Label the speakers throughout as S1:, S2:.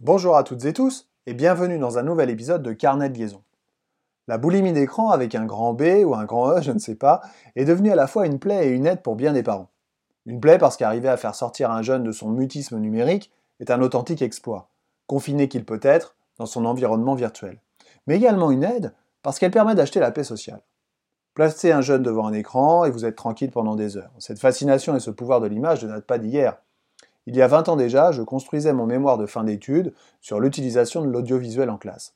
S1: Bonjour à toutes et tous et bienvenue dans un nouvel épisode de Carnet de liaison. La boulimie d'écran avec un grand B ou un grand E, je ne sais pas, est devenue à la fois une plaie et une aide pour bien des parents. Une plaie parce qu'arriver à faire sortir un jeune de son mutisme numérique est un authentique exploit, confiné qu'il peut être dans son environnement virtuel. Mais également une aide parce qu'elle permet d'acheter la paix sociale. Placez un jeune devant un écran et vous êtes tranquille pendant des heures. Cette fascination et ce pouvoir de l'image ne datent pas d'hier. Il y a 20 ans déjà, je construisais mon mémoire de fin d'études sur l'utilisation de l'audiovisuel en classe.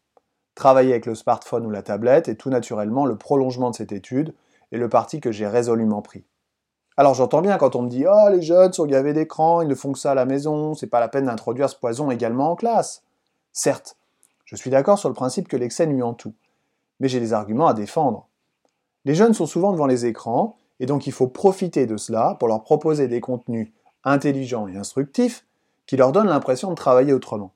S1: Travailler avec le smartphone ou la tablette est tout naturellement le prolongement de cette étude et le parti que j'ai résolument pris. Alors j'entends bien quand on me dit Oh, les jeunes sont gavés d'écran, ils ne font que ça à la maison, c'est pas la peine d'introduire ce poison également en classe. Certes, je suis d'accord sur le principe que l'excès nuit en tout, mais j'ai des arguments à défendre. Les jeunes sont souvent devant les écrans, et donc il faut profiter de cela pour leur proposer des contenus intelligent et instructif qui leur donne l'impression de travailler autrement.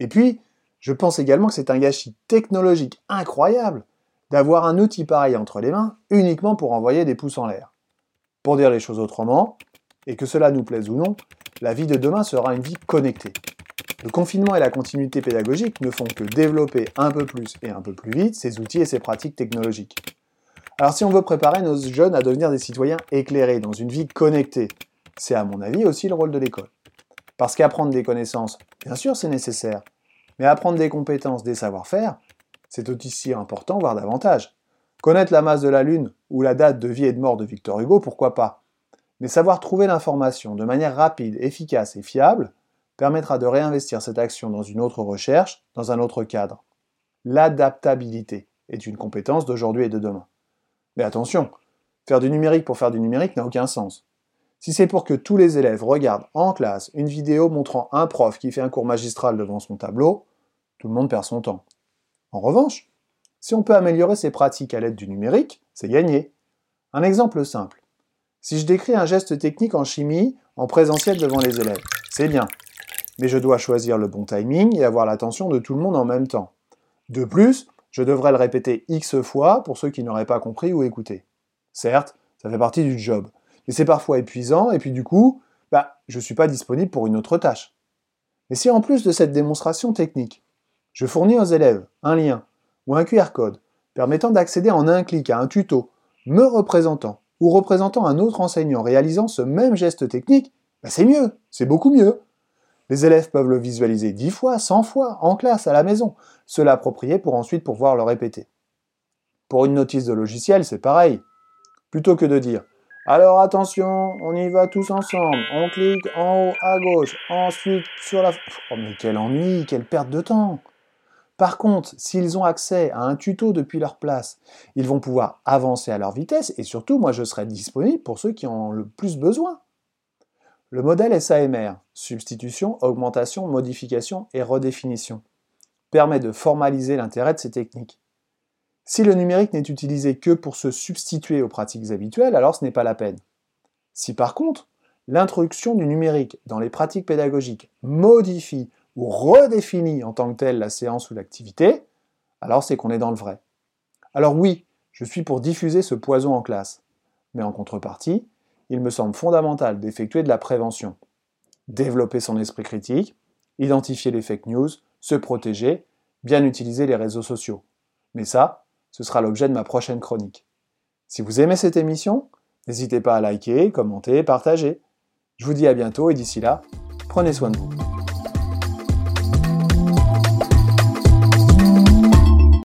S1: Et puis, je pense également que c'est un gâchis technologique incroyable d'avoir un outil pareil entre les mains uniquement pour envoyer des pouces en l'air. Pour dire les choses autrement, et que cela nous plaise ou non, la vie de demain sera une vie connectée. Le confinement et la continuité pédagogique ne font que développer un peu plus et un peu plus vite ces outils et ces pratiques technologiques. Alors si on veut préparer nos jeunes à devenir des citoyens éclairés dans une vie connectée, c'est à mon avis aussi le rôle de l'école. Parce qu'apprendre des connaissances, bien sûr c'est nécessaire, mais apprendre des compétences, des savoir-faire, c'est aussi important, voire davantage. Connaître la masse de la Lune ou la date de vie et de mort de Victor Hugo, pourquoi pas? Mais savoir trouver l'information de manière rapide, efficace et fiable permettra de réinvestir cette action dans une autre recherche, dans un autre cadre. L'adaptabilité est une compétence d'aujourd'hui et de demain. Mais attention, faire du numérique pour faire du numérique n'a aucun sens. Si c'est pour que tous les élèves regardent en classe une vidéo montrant un prof qui fait un cours magistral devant son tableau, tout le monde perd son temps. En revanche, si on peut améliorer ces pratiques à l'aide du numérique, c'est gagné. Un exemple simple. Si je décris un geste technique en chimie en présentiel devant les élèves, c'est bien. Mais je dois choisir le bon timing et avoir l'attention de tout le monde en même temps. De plus, je devrais le répéter X fois pour ceux qui n'auraient pas compris ou écouté. Certes, ça fait partie du job, mais c'est parfois épuisant, et puis du coup, bah, je ne suis pas disponible pour une autre tâche. Et si en plus de cette démonstration technique, je fournis aux élèves un lien ou un QR code permettant d'accéder en un clic à un tuto me représentant ou représentant un autre enseignant réalisant ce même geste technique, bah, c'est mieux, c'est beaucoup mieux. Les élèves peuvent le visualiser 10 fois, 100 fois, en classe, à la maison, se l'approprier pour ensuite pouvoir le répéter. Pour une notice de logiciel, c'est pareil. Plutôt que de dire alors attention, on y va tous ensemble. On clique en haut à gauche, ensuite sur la... Oh mais quel ennui, quelle perte de temps Par contre, s'ils ont accès à un tuto depuis leur place, ils vont pouvoir avancer à leur vitesse et surtout, moi, je serai disponible pour ceux qui en ont le plus besoin. Le modèle SAMR, substitution, augmentation, modification et redéfinition, permet de formaliser l'intérêt de ces techniques. Si le numérique n'est utilisé que pour se substituer aux pratiques habituelles, alors ce n'est pas la peine. Si par contre, l'introduction du numérique dans les pratiques pédagogiques modifie ou redéfinit en tant que telle la séance ou l'activité, alors c'est qu'on est dans le vrai. Alors oui, je suis pour diffuser ce poison en classe, mais en contrepartie, il me semble fondamental d'effectuer de la prévention, développer son esprit critique, identifier les fake news, se protéger, bien utiliser les réseaux sociaux. Mais ça, ce sera l'objet de ma prochaine chronique. Si vous aimez cette émission, n'hésitez pas à liker, commenter, partager. Je vous dis à bientôt et d'ici là, prenez soin de vous.